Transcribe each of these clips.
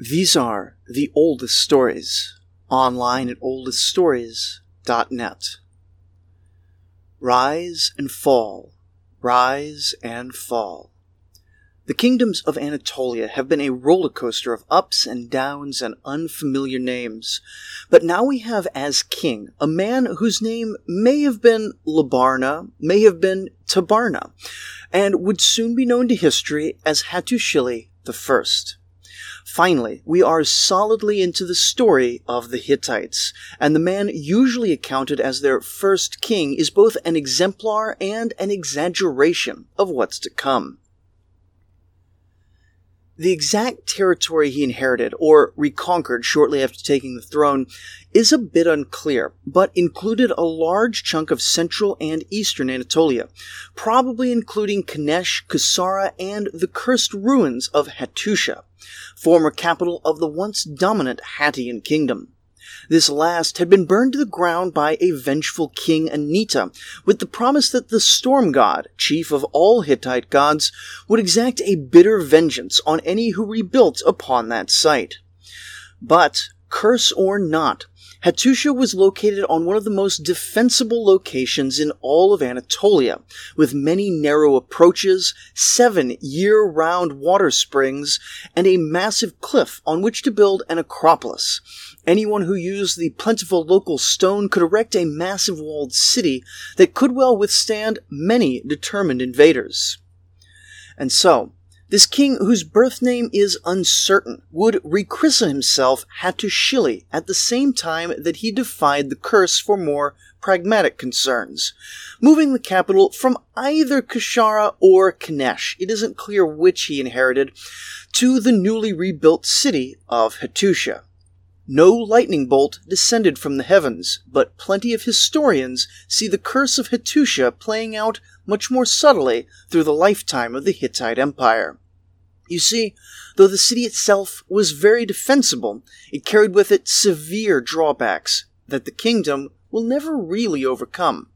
These are the oldest stories online at oldeststories.net. Rise and fall, rise and fall. The kingdoms of Anatolia have been a roller coaster of ups and downs and unfamiliar names. But now we have as king a man whose name may have been Labarna, may have been Tabarna, and would soon be known to history as Hattushili the First. Finally, we are solidly into the story of the Hittites, and the man usually accounted as their first king is both an exemplar and an exaggeration of what's to come. The exact territory he inherited or reconquered shortly after taking the throne is a bit unclear, but included a large chunk of central and eastern Anatolia, probably including Kanesh, Kusara, and the cursed ruins of Hattusha, former capital of the once dominant Hattian kingdom. This last had been burned to the ground by a vengeful king Anitta, with the promise that the storm god, chief of all Hittite gods, would exact a bitter vengeance on any who rebuilt upon that site. But, curse or not, Hattusha was located on one of the most defensible locations in all of Anatolia, with many narrow approaches, seven year-round water springs, and a massive cliff on which to build an acropolis. Anyone who used the plentiful local stone could erect a massive walled city that could well withstand many determined invaders. And so, this king, whose birth name is uncertain, would rechristen himself Hattushili at the same time that he defied the curse for more pragmatic concerns, moving the capital from either Kashara or Kanesh, it isn't clear which he inherited, to the newly rebuilt city of Hattusha. No lightning bolt descended from the heavens, but plenty of historians see the curse of Hattusha playing out much more subtly through the lifetime of the Hittite Empire. You see, though the city itself was very defensible, it carried with it severe drawbacks that the kingdom will never really overcome.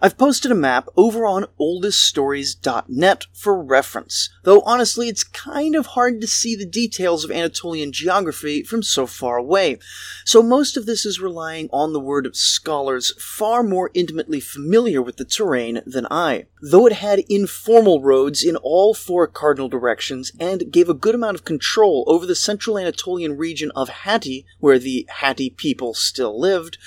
I've posted a map over on oldeststories.net for reference, though honestly it's kind of hard to see the details of Anatolian geography from so far away, so most of this is relying on the word of scholars far more intimately familiar with the terrain than I. Though it had informal roads in all four cardinal directions and gave a good amount of control over the central Anatolian region of Hatti, where the Hatti people still lived,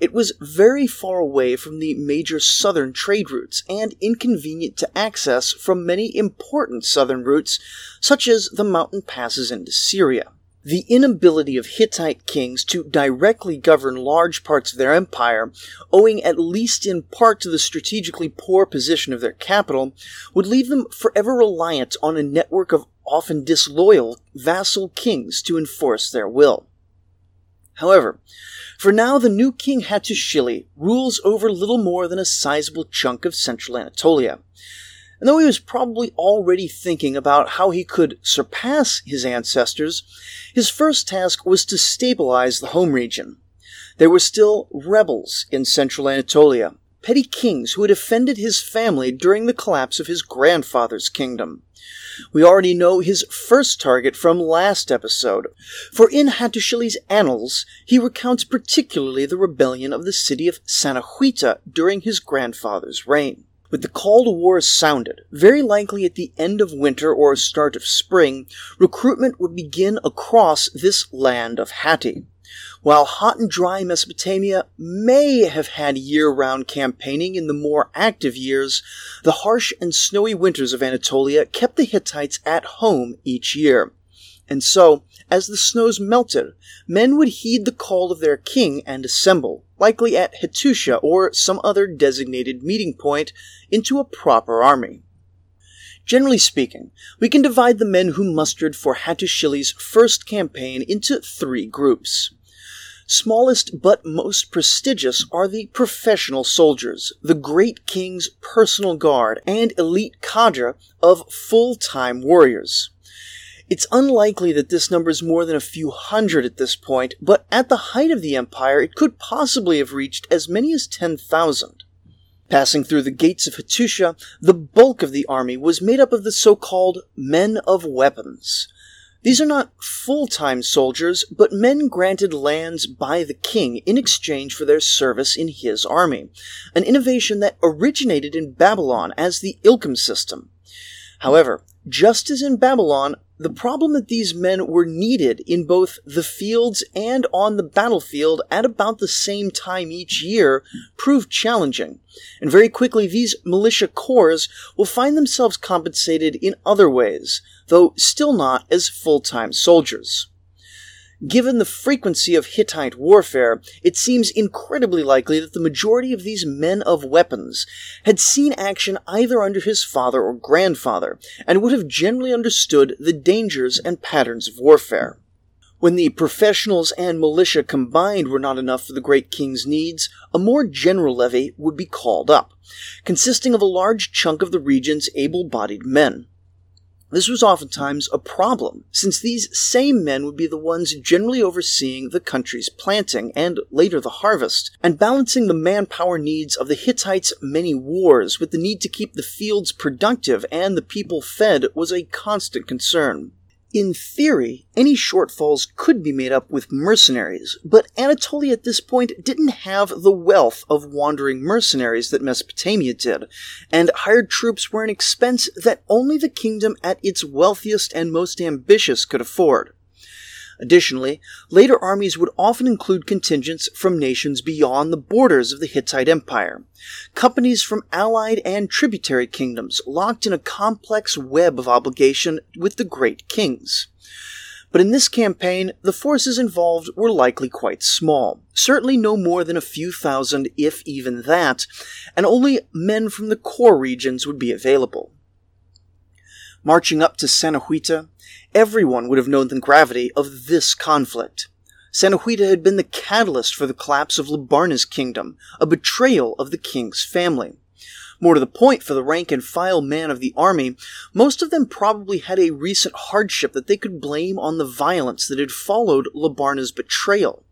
it was very far away from the major southern trade routes and inconvenient to access from many important southern routes, such as the mountain passes into Syria. The inability of Hittite kings to directly govern large parts of their empire, owing at least in part to the strategically poor position of their capital, would leave them forever reliant on a network of often disloyal vassal kings to enforce their will. However, for now the new king Hattushili rules over little more than a sizable chunk of central Anatolia. And though he was probably already thinking about how he could surpass his ancestors, his first task was to stabilize the home region. There were still rebels in central Anatolia, petty kings who had offended his family during the collapse of his grandfather's kingdom. We already know his first target from last episode, for in Hattushili's annals, he recounts particularly the rebellion of the city of Sanahuita during his grandfather's reign. With the call to war sounded, very likely at the end of winter or start of spring, recruitment would begin across this land of Hatti. While hot and dry Mesopotamia may have had year round campaigning in the more active years, the harsh and snowy winters of Anatolia kept the Hittites at home each year. And so, as the snows melted, men would heed the call of their king and assemble, likely at Hattusha or some other designated meeting point, into a proper army. Generally speaking, we can divide the men who mustered for Hattushili's first campaign into three groups. Smallest but most prestigious are the professional soldiers, the great king's personal guard, and elite cadre of full-time warriors. It's unlikely that this number is more than a few hundred at this point, but at the height of the empire it could possibly have reached as many as 10,000. Passing through the gates of Hattusha, the bulk of the army was made up of the so-called men of weapons. These are not full time soldiers, but men granted lands by the king in exchange for their service in his army, an innovation that originated in Babylon as the Ilkham system. However, just as in Babylon, the problem that these men were needed in both the fields and on the battlefield at about the same time each year proved challenging, and very quickly these militia corps will find themselves compensated in other ways, though still not as full time soldiers. Given the frequency of Hittite warfare, it seems incredibly likely that the majority of these men of weapons had seen action either under his father or grandfather, and would have generally understood the dangers and patterns of warfare. When the professionals and militia combined were not enough for the great king's needs, a more general levy would be called up, consisting of a large chunk of the region's able bodied men. This was oftentimes a problem, since these same men would be the ones generally overseeing the country's planting and later the harvest, and balancing the manpower needs of the Hittites' many wars with the need to keep the fields productive and the people fed was a constant concern. In theory, any shortfalls could be made up with mercenaries, but Anatolia at this point didn't have the wealth of wandering mercenaries that Mesopotamia did, and hired troops were an expense that only the kingdom at its wealthiest and most ambitious could afford. Additionally, later armies would often include contingents from nations beyond the borders of the Hittite Empire. Companies from allied and tributary kingdoms locked in a complex web of obligation with the great kings. But in this campaign, the forces involved were likely quite small, certainly no more than a few thousand, if even that, and only men from the core regions would be available. Marching up to Sanahuita, everyone would have known the gravity of this conflict. Sanahuita had been the catalyst for the collapse of Labarna's kingdom, a betrayal of the king's family. More to the point, for the rank and file man of the army, most of them probably had a recent hardship that they could blame on the violence that had followed Labarna's betrayal.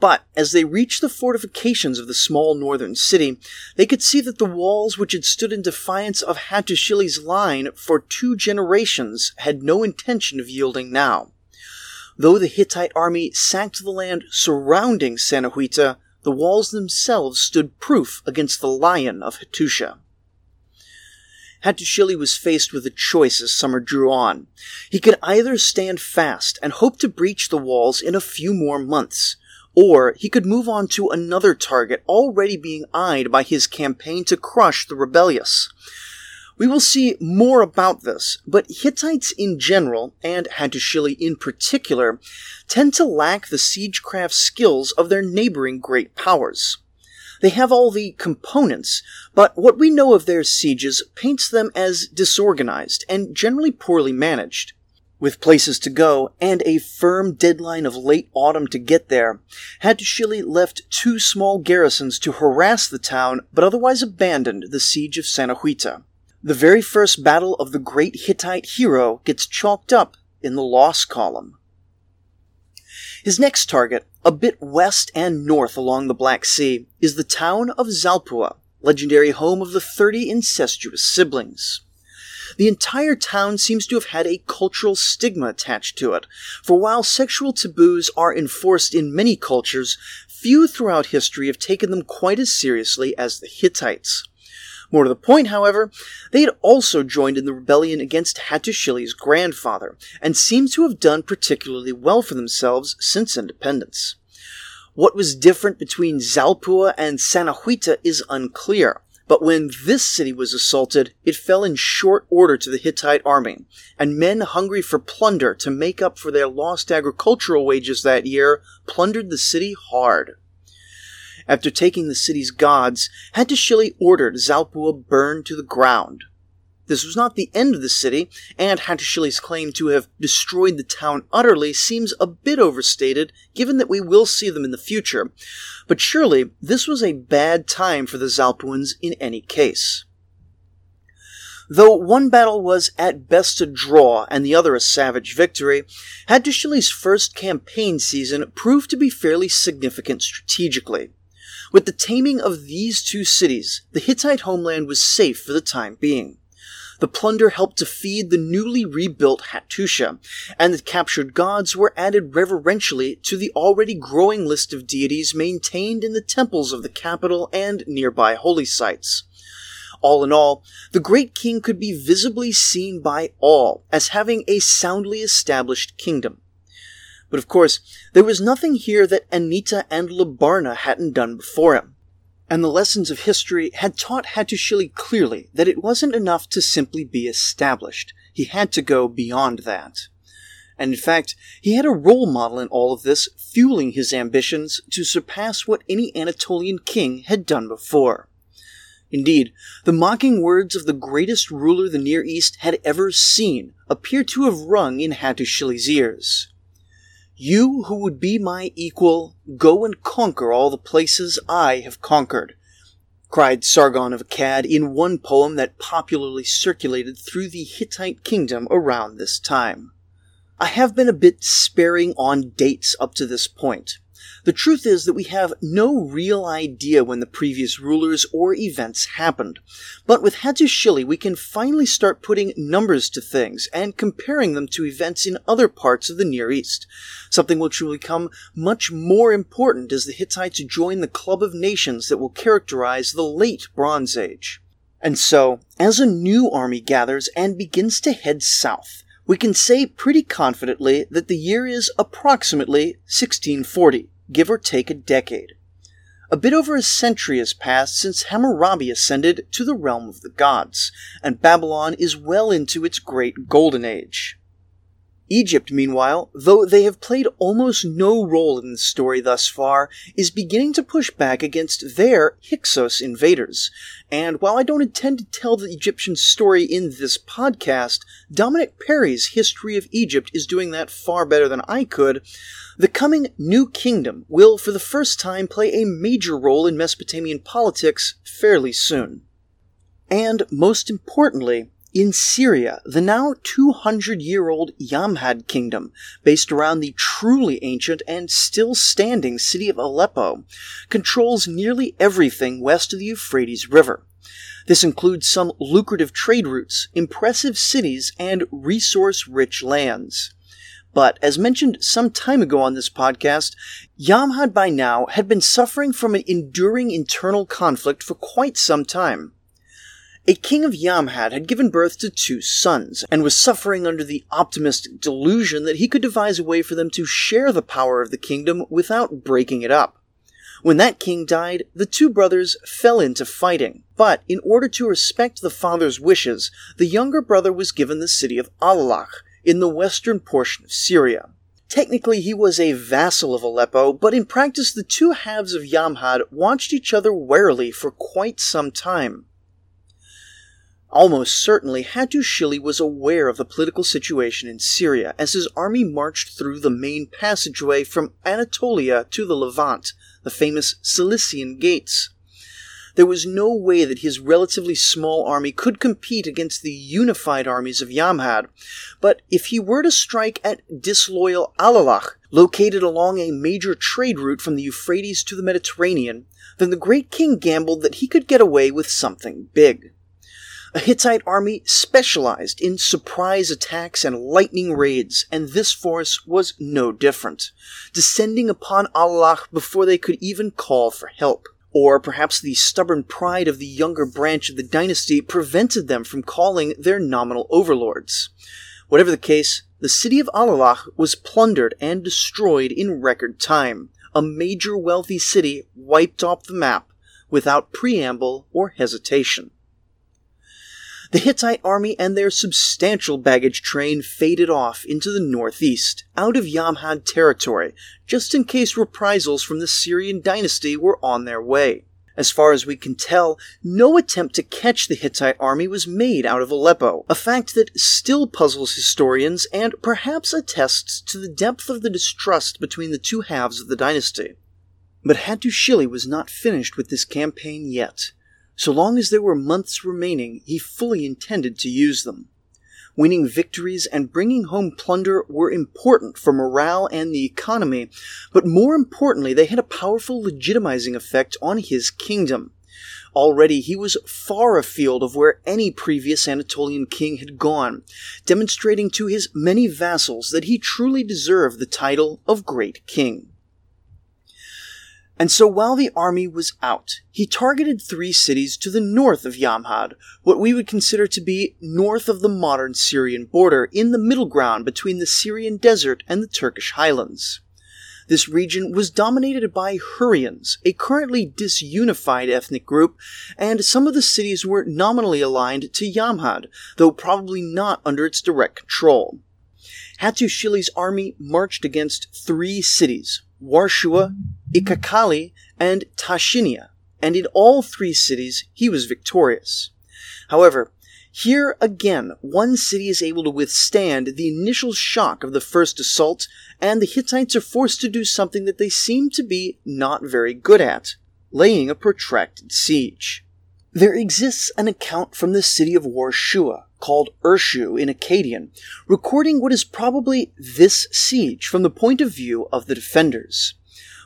But as they reached the fortifications of the small northern city, they could see that the walls which had stood in defiance of Hattusili's line for two generations had no intention of yielding now. Though the Hittite army sacked the land surrounding Sanahuita, the walls themselves stood proof against the lion of Hattusha. Hattusili was faced with a choice as summer drew on. He could either stand fast and hope to breach the walls in a few more months, or he could move on to another target already being eyed by his campaign to crush the rebellious. We will see more about this, but Hittites in general, and Hattusili in particular, tend to lack the siegecraft skills of their neighboring great powers. They have all the components, but what we know of their sieges paints them as disorganized and generally poorly managed. With places to go and a firm deadline of late autumn to get there, Hattusili left two small garrisons to harass the town, but otherwise abandoned the siege of Sanahuita. The very first battle of the great Hittite hero gets chalked up in the loss column. His next target, a bit west and north along the Black Sea, is the town of Zalpua, legendary home of the 30 incestuous siblings. The entire town seems to have had a cultural stigma attached to it, for while sexual taboos are enforced in many cultures, few throughout history have taken them quite as seriously as the Hittites. More to the point, however, they had also joined in the rebellion against Hattusili's grandfather, and seem to have done particularly well for themselves since independence. What was different between Zalpua and Sanahuita is unclear, but when this city was assaulted, it fell in short order to the Hittite army, and men hungry for plunder to make up for their lost agricultural wages that year plundered the city hard. After taking the city's gods, Hattusili ordered Zalpua burned to the ground. This was not the end of the city, and Hattusili's claim to have destroyed the town utterly seems a bit overstated, given that we will see them in the future. But surely, this was a bad time for the Zalpuans in any case. Though one battle was at best a draw and the other a savage victory, Hattusili's first campaign season proved to be fairly significant strategically. With the taming of these two cities, the Hittite homeland was safe for the time being. The plunder helped to feed the newly rebuilt Hattusha, and the captured gods were added reverentially to the already growing list of deities maintained in the temples of the capital and nearby holy sites. All in all, the great king could be visibly seen by all as having a soundly established kingdom. But of course, there was nothing here that Anitta and Labarna hadn't done before him. And the lessons of history had taught Hattusili clearly that it wasn't enough to simply be established. He had to go beyond that. And in fact, he had a role model in all of this, fueling his ambitions to surpass what any Anatolian king had done before. Indeed, the mocking words of the greatest ruler the Near East had ever seen appear to have rung in Hattusili's ears. You who would be my equal, go and conquer all the places I have conquered, cried Sargon of Akkad in one poem that popularly circulated through the Hittite kingdom around this time. I have been a bit sparing on dates up to this point, the truth is that we have no real idea when the previous rulers or events happened. But with Hattusili, we can finally start putting numbers to things and comparing them to events in other parts of the Near East, something which will become much more important as the Hittites join the club of nations that will characterize the late Bronze Age. And so, as a new army gathers and begins to head south, we can say pretty confidently that the year is approximately 1640 give or take a decade. A bit over a century has passed since Hammurabi ascended to the realm of the gods, and Babylon is well into its great golden age. Egypt, meanwhile, though they have played almost no role in the story thus far, is beginning to push back against their Hyksos invaders. And while I don't intend to tell the Egyptian story in this podcast, Dominic Perry's History of Egypt is doing that far better than I could. The coming New Kingdom will, for the first time, play a major role in Mesopotamian politics fairly soon. And most importantly, in Syria, the now 200 year old Yamhad kingdom, based around the truly ancient and still standing city of Aleppo, controls nearly everything west of the Euphrates River. This includes some lucrative trade routes, impressive cities, and resource rich lands. But, as mentioned some time ago on this podcast, Yamhad by now had been suffering from an enduring internal conflict for quite some time. A king of Yamhad had given birth to two sons, and was suffering under the optimistic delusion that he could devise a way for them to share the power of the kingdom without breaking it up. When that king died, the two brothers fell into fighting, but in order to respect the father's wishes, the younger brother was given the city of Alalakh in the western portion of Syria. Technically, he was a vassal of Aleppo, but in practice, the two halves of Yamhad watched each other warily for quite some time. Almost certainly, Hattusili was aware of the political situation in Syria as his army marched through the main passageway from Anatolia to the Levant, the famous Cilician Gates. There was no way that his relatively small army could compete against the unified armies of Yamhad, but if he were to strike at disloyal Alalakh, located along a major trade route from the Euphrates to the Mediterranean, then the great king gambled that he could get away with something big. A Hittite army specialized in surprise attacks and lightning raids, and this force was no different, descending upon Alalakh before they could even call for help. Or perhaps the stubborn pride of the younger branch of the dynasty prevented them from calling their nominal overlords. Whatever the case, the city of Alalakh was plundered and destroyed in record time, a major wealthy city wiped off the map without preamble or hesitation. The Hittite army and their substantial baggage train faded off into the northeast, out of Yamhad territory, just in case reprisals from the Syrian dynasty were on their way. As far as we can tell, no attempt to catch the Hittite army was made out of Aleppo, a fact that still puzzles historians and perhaps attests to the depth of the distrust between the two halves of the dynasty. But Hattusili was not finished with this campaign yet. So long as there were months remaining, he fully intended to use them. Winning victories and bringing home plunder were important for morale and the economy, but more importantly, they had a powerful legitimizing effect on his kingdom. Already he was far afield of where any previous Anatolian king had gone, demonstrating to his many vassals that he truly deserved the title of Great King. And so while the army was out, he targeted three cities to the north of Yamhad, what we would consider to be north of the modern Syrian border, in the middle ground between the Syrian desert and the Turkish highlands. This region was dominated by Hurrians, a currently disunified ethnic group, and some of the cities were nominally aligned to Yamhad, though probably not under its direct control. Hattushili's army marched against three cities, Warshua, Ikakali, and Tashinia, and in all three cities he was victorious. However, here again, one city is able to withstand the initial shock of the first assault, and the Hittites are forced to do something that they seem to be not very good at laying a protracted siege. There exists an account from the city of Warshua, called Urshu in Akkadian, recording what is probably this siege from the point of view of the defenders.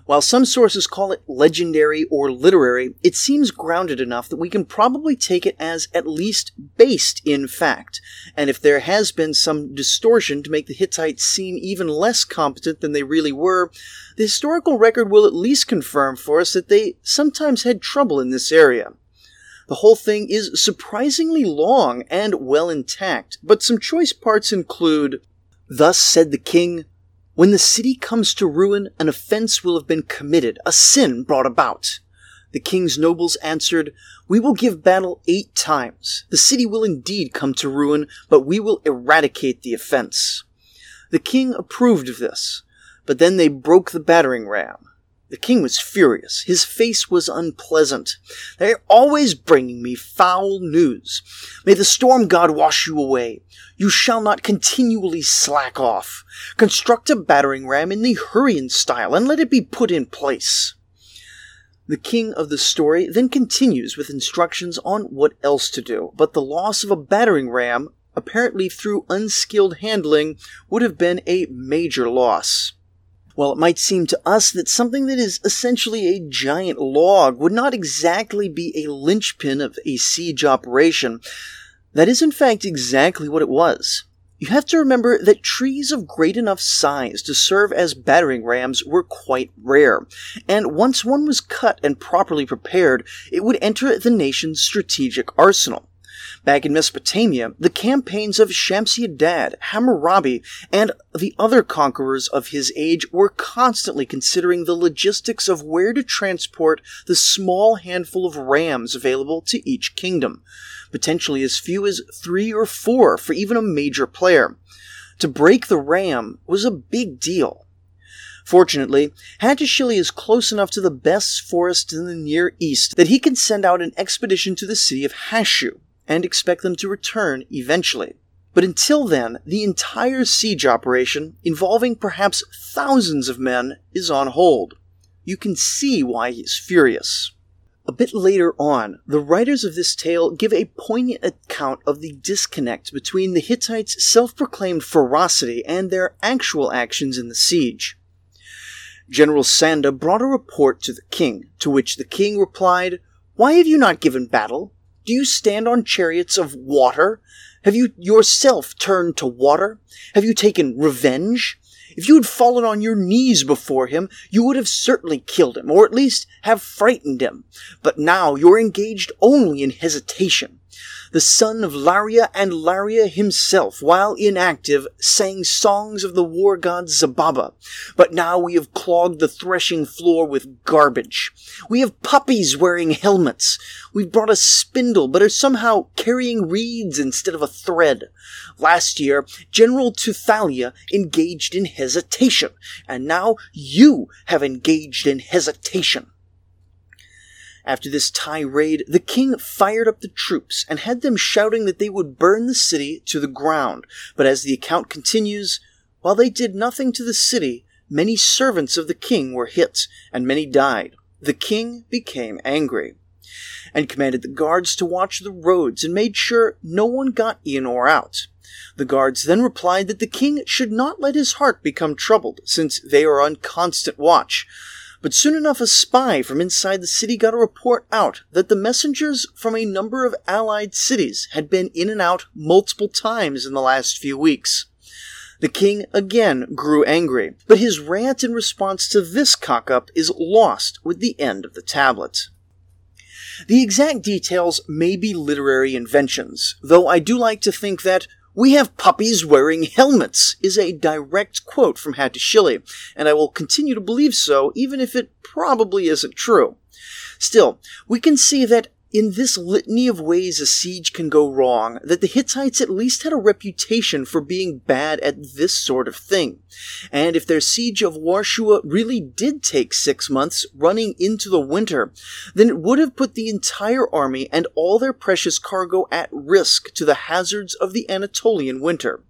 While some sources call it legendary or literary, it seems grounded enough that we can probably take it as at least based in fact. And if there has been some distortion to make the Hittites seem even less competent than they really were, the historical record will at least confirm for us that they sometimes had trouble in this area. The whole thing is surprisingly long and well intact, but some choice parts include Thus said the king, when the city comes to ruin, an offense will have been committed, a sin brought about. The king's nobles answered, We will give battle eight times. The city will indeed come to ruin, but we will eradicate the offense. The king approved of this, but then they broke the battering ram. The king was furious. His face was unpleasant. They are always bringing me foul news. May the storm god wash you away. You shall not continually slack off. Construct a battering ram in the Hurrian style and let it be put in place. The king of the story then continues with instructions on what else to do, but the loss of a battering ram, apparently through unskilled handling, would have been a major loss. While it might seem to us that something that is essentially a giant log would not exactly be a linchpin of a siege operation, that is in fact exactly what it was. You have to remember that trees of great enough size to serve as battering rams were quite rare, and once one was cut and properly prepared, it would enter the nation's strategic arsenal. Back in Mesopotamia, the campaigns of Shamshi-Adad, Hammurabi, and the other conquerors of his age were constantly considering the logistics of where to transport the small handful of rams available to each kingdom, potentially as few as three or four for even a major player. To break the ram was a big deal. Fortunately, Hattushili is close enough to the best forest in the Near East that he can send out an expedition to the city of Hashu, and expect them to return eventually. But until then, the entire siege operation, involving perhaps thousands of men, is on hold. You can see why he's furious. A bit later on, the writers of this tale give a poignant account of the disconnect between the Hittites' self proclaimed ferocity and their actual actions in the siege. General Sanda brought a report to the king, to which the king replied, Why have you not given battle? Do you stand on chariots of water? Have you yourself turned to water? Have you taken revenge? If you had fallen on your knees before him, you would have certainly killed him, or at least have frightened him. But now you're engaged only in hesitation the son of Laria and Laria himself, while inactive, sang songs of the war god Zababa. But now we have clogged the threshing floor with garbage. We have puppies wearing helmets. We've brought a spindle, but are somehow carrying reeds instead of a thread. Last year, General Tuthalia engaged in hesitation, and now you have engaged in hesitation. After this tirade, the king fired up the troops and had them shouting that they would burn the city to the ground. But as the account continues, while they did nothing to the city, many servants of the king were hit, and many died. The king became angry and commanded the guards to watch the roads and made sure no one got in or out. The guards then replied that the king should not let his heart become troubled, since they are on constant watch, But soon enough, a spy from inside the city got a report out that the messengers from a number of allied cities had been in and out multiple times in the last few weeks. The king again grew angry, but his rant in response to this cock up is lost with the end of the tablet. The exact details may be literary inventions, though I do like to think that we have puppies wearing helmets is a direct quote from Hattusili, and I will continue to believe so even if it probably isn't true. Still, we can see that in this litany of ways a siege can go wrong, that the Hittites at least had a reputation for being bad at this sort of thing. And if their siege of Warshua really did take six months running into the winter, then it would have put the entire army and all their precious cargo at risk to the hazards of the Anatolian winter.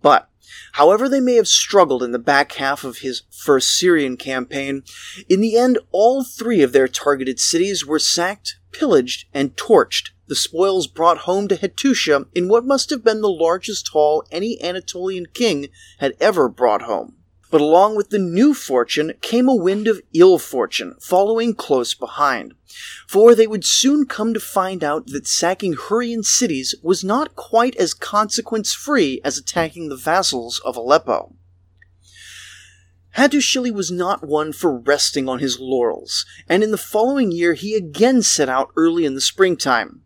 But However, they may have struggled in the back half of his first Syrian campaign, in the end, all three of their targeted cities were sacked, pillaged, and torched, the spoils brought home to Hattusha in what must have been the largest haul any Anatolian king had ever brought home. But along with the new fortune came a wind of ill fortune following close behind. For they would soon come to find out that sacking Hurrian cities was not quite as consequence free as attacking the vassals of Aleppo. Hattusili was not one for resting on his laurels, and in the following year he again set out early in the springtime.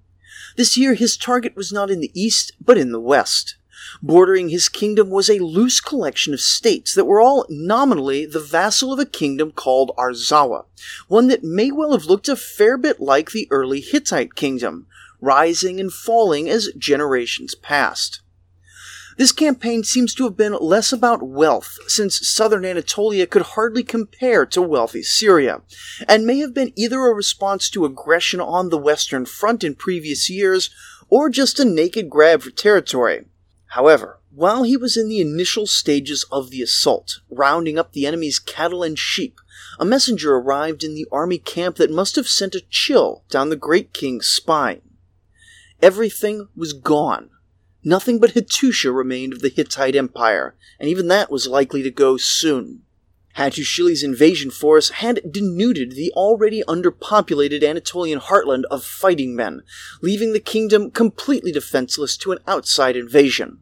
This year his target was not in the east, but in the west. Bordering his kingdom was a loose collection of states that were all nominally the vassal of a kingdom called Arzawa, one that may well have looked a fair bit like the early Hittite kingdom, rising and falling as generations passed. This campaign seems to have been less about wealth, since southern Anatolia could hardly compare to wealthy Syria, and may have been either a response to aggression on the Western Front in previous years, or just a naked grab for territory. However, while he was in the initial stages of the assault, rounding up the enemy's cattle and sheep, a messenger arrived in the army camp that must have sent a chill down the great king's spine. Everything was gone Nothing but Hattusha remained of the Hittite Empire, and even that was likely to go soon. Hattusili's invasion force had denuded the already underpopulated Anatolian heartland of fighting men, leaving the kingdom completely defenseless to an outside invasion.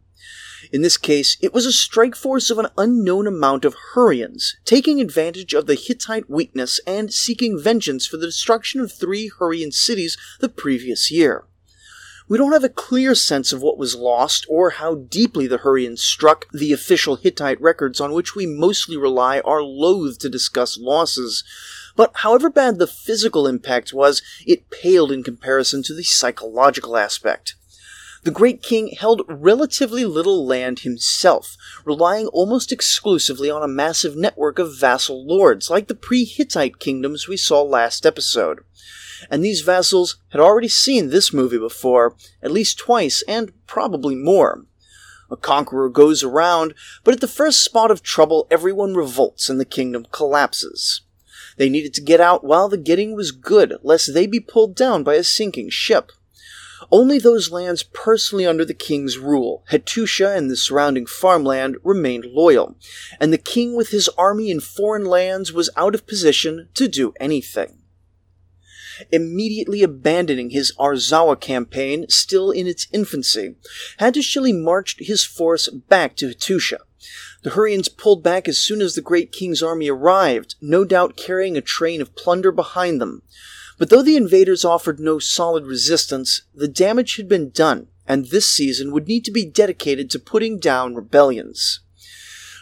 In this case, it was a strike force of an unknown amount of Hurrians, taking advantage of the Hittite weakness and seeking vengeance for the destruction of three Hurrian cities the previous year. We don't have a clear sense of what was lost or how deeply the Hurrians struck. The official Hittite records on which we mostly rely are loath to discuss losses. But however bad the physical impact was, it paled in comparison to the psychological aspect. The Great King held relatively little land himself, relying almost exclusively on a massive network of vassal lords, like the pre Hittite kingdoms we saw last episode and these vassals had already seen this movie before, at least twice, and probably more. A conqueror goes around, but at the first spot of trouble, everyone revolts and the kingdom collapses. They needed to get out while the getting was good, lest they be pulled down by a sinking ship. Only those lands personally under the king's rule, Hattusha and the surrounding farmland, remained loyal, and the king with his army in foreign lands was out of position to do anything immediately abandoning his Arzawa campaign, still in its infancy, Hattusili marched his force back to Hattusha. The Hurrians pulled back as soon as the great king's army arrived, no doubt carrying a train of plunder behind them. But though the invaders offered no solid resistance, the damage had been done, and this season would need to be dedicated to putting down rebellions.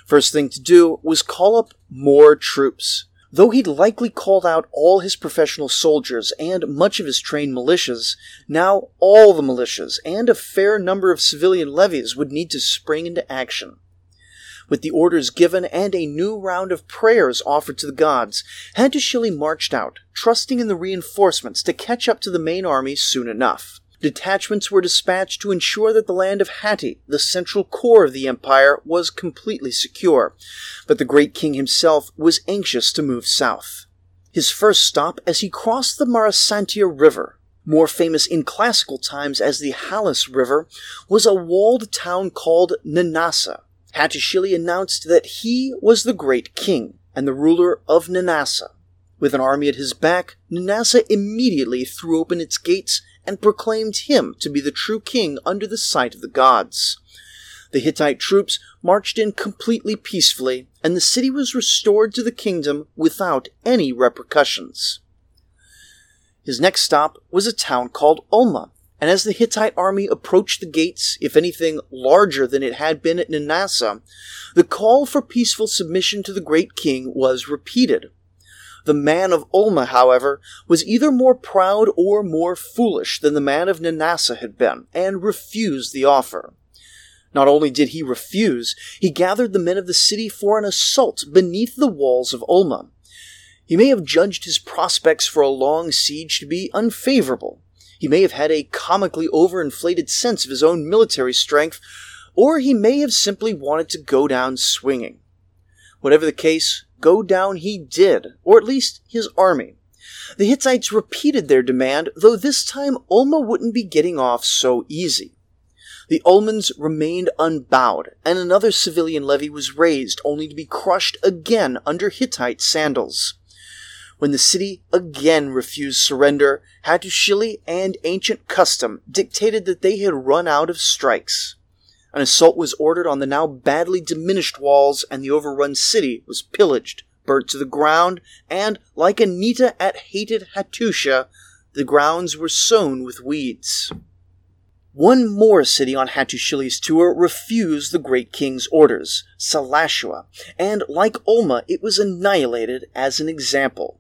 First thing to do was call up more troops. Though he'd likely called out all his professional soldiers and much of his trained militias, now all the militias and a fair number of civilian levies would need to spring into action. With the orders given and a new round of prayers offered to the gods, Hattusili marched out, trusting in the reinforcements to catch up to the main army soon enough. Detachments were dispatched to ensure that the land of Hatti, the central core of the empire, was completely secure, but the great king himself was anxious to move south. His first stop as he crossed the Marasantia River, more famous in classical times as the Halys River, was a walled town called Nanasa. Hattusili announced that he was the great king, and the ruler of Nanasa. With an army at his back, Nanasa immediately threw open its gates and proclaimed him to be the true king under the sight of the gods. The Hittite troops marched in completely peacefully, and the city was restored to the kingdom without any repercussions. His next stop was a town called Ulma, and as the Hittite army approached the gates, if anything larger than it had been at Nanasa, the call for peaceful submission to the great king was repeated. The man of Ulma, however, was either more proud or more foolish than the man of Nanasa had been, and refused the offer. Not only did he refuse, he gathered the men of the city for an assault beneath the walls of Ulma. He may have judged his prospects for a long siege to be unfavorable. He may have had a comically overinflated sense of his own military strength, or he may have simply wanted to go down swinging. Whatever the case, go down he did, or at least his army. The Hittites repeated their demand, though this time Ulma wouldn't be getting off so easy. The Ulmans remained unbowed, and another civilian levy was raised, only to be crushed again under Hittite sandals when the city again refused surrender, Hattusili and ancient custom dictated that they had run out of strikes. An assault was ordered on the now badly diminished walls, and the overrun city was pillaged, burnt to the ground, and, like Anitta at hated Hattusha, the grounds were sown with weeds. One more city on Hattusili's tour refused the great king's orders, Salashua, and like Ulma, it was annihilated as an example.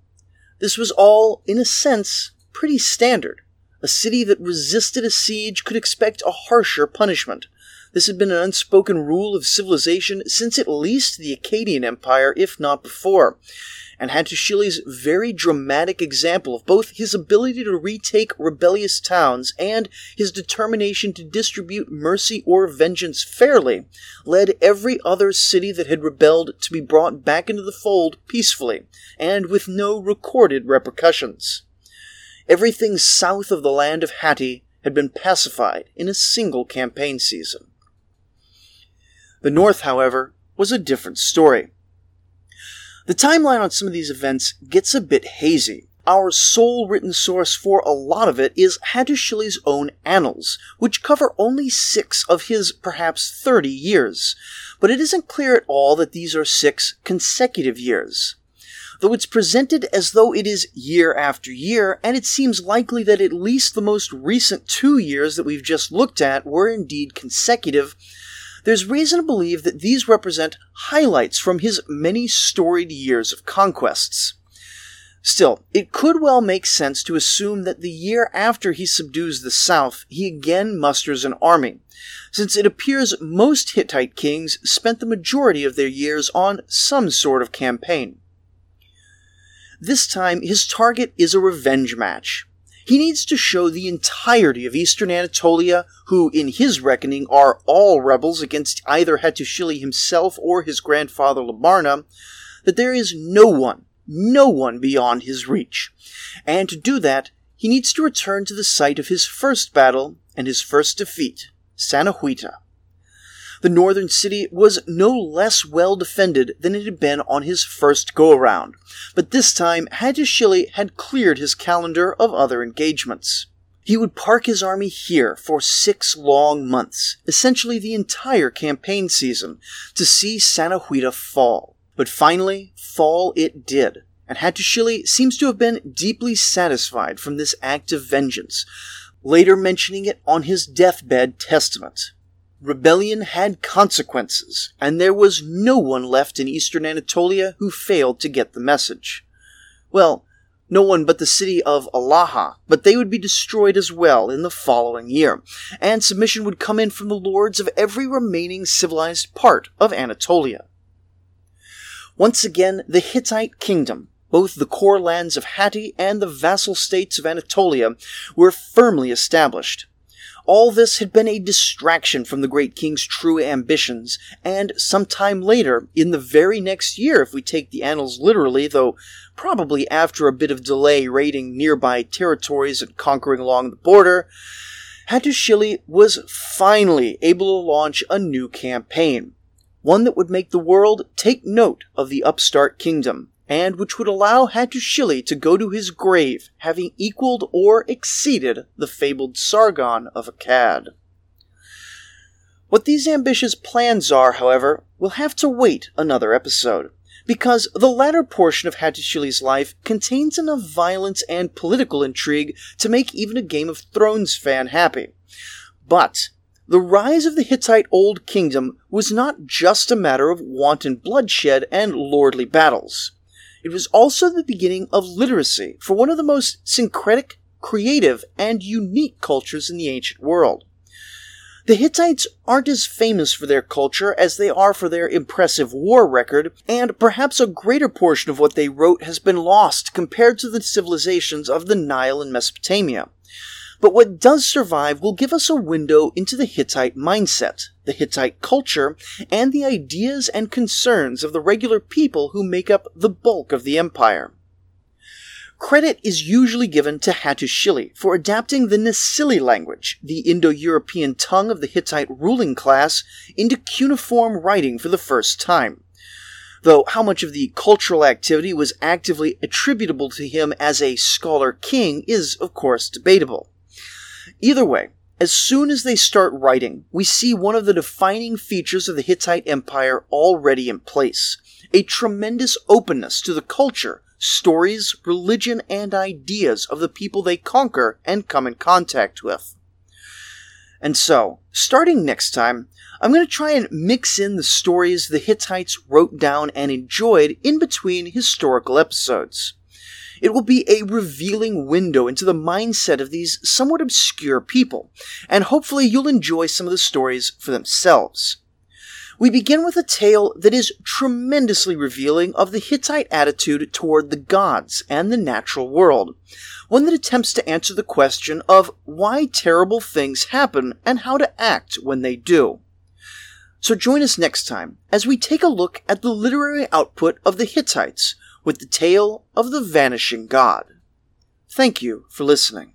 This was all, in a sense, pretty standard. A city that resisted a siege could expect a harsher punishment. This had been an unspoken rule of civilization since at least the Akkadian Empire, if not before, and had to Hattusili's very dramatic example of both his ability to retake rebellious towns and his determination to distribute mercy or vengeance fairly led every other city that had rebelled to be brought back into the fold peacefully and with no recorded repercussions. Everything south of the land of Hatti had been pacified in a single campaign season. The north, however, was a different story. The timeline on some of these events gets a bit hazy. Our sole written source for a lot of it is Hattusili's own annals, which cover only six of his perhaps 30 years. But it isn't clear at all that these are six consecutive years though it's presented as though it is year after year, and it seems likely that at least the most recent two years that we've just looked at were indeed consecutive, there's reason to believe that these represent highlights from his many storied years of conquests. Still, it could well make sense to assume that the year after he subdues the south, he again musters an army, since it appears most Hittite kings spent the majority of their years on some sort of campaign. This time, his target is a revenge match. He needs to show the entirety of eastern Anatolia, who, in his reckoning, are all rebels against either Hattusili himself or his grandfather Labarna, that there is no one, no one beyond his reach. And to do that, he needs to return to the site of his first battle and his first defeat, Sanahuita the northern city was no less well defended than it had been on his first go around, but this time Hattusili had cleared his calendar of other engagements. He would park his army here for six long months, essentially the entire campaign season, to see Sanahuita fall. But finally, fall it did, and Hattusili seems to have been deeply satisfied from this act of vengeance, later mentioning it on his deathbed testament. Rebellion had consequences, and there was no one left in eastern Anatolia who failed to get the message. Well, no one but the city of Alaha, but they would be destroyed as well in the following year, and submission would come in from the lords of every remaining civilized part of Anatolia. Once again, the Hittite kingdom, both the core lands of Hatti and the vassal states of Anatolia, were firmly established, all this had been a distraction from the great king's true ambitions, and some time later, in the very next year, if we take the annals literally, though probably after a bit of delay raiding nearby territories and conquering along the border, Hattusili was finally able to launch a new campaign. one that would make the world take note of the upstart kingdom, and which would allow Hattusili to go to his grave having equaled or exceeded the fabled Sargon of Akkad. What these ambitious plans are, however, will have to wait another episode, because the latter portion of Hattusili's life contains enough violence and political intrigue to make even a Game of Thrones fan happy. But the rise of the Hittite Old Kingdom was not just a matter of wanton bloodshed and lordly battles. It was also the beginning of literacy for one of the most syncretic, creative, and unique cultures in the ancient world. The Hittites aren't as famous for their culture as they are for their impressive war record, and perhaps a greater portion of what they wrote has been lost compared to the civilizations of the Nile and Mesopotamia. But what does survive will give us a window into the Hittite mindset, the Hittite culture, and the ideas and concerns of the regular people who make up the bulk of the empire. Credit is usually given to Hattusili for adapting the Nesili language, the Indo-European tongue of the Hittite ruling class, into cuneiform writing for the first time. Though how much of the cultural activity was actively attributable to him as a scholar king is, of course, debatable. Either way, as soon as they start writing, we see one of the defining features of the Hittite Empire already in place a tremendous openness to the culture, stories, religion, and ideas of the people they conquer and come in contact with. And so, starting next time, I'm going to try and mix in the stories the Hittites wrote down and enjoyed in between historical episodes. It will be a revealing window into the mindset of these somewhat obscure people, and hopefully you'll enjoy some of the stories for themselves. We begin with a tale that is tremendously revealing of the Hittite attitude toward the gods and the natural world, one that attempts to answer the question of why terrible things happen and how to act when they do. So join us next time as we take a look at the literary output of the Hittites with the tale of the vanishing god. Thank you for listening.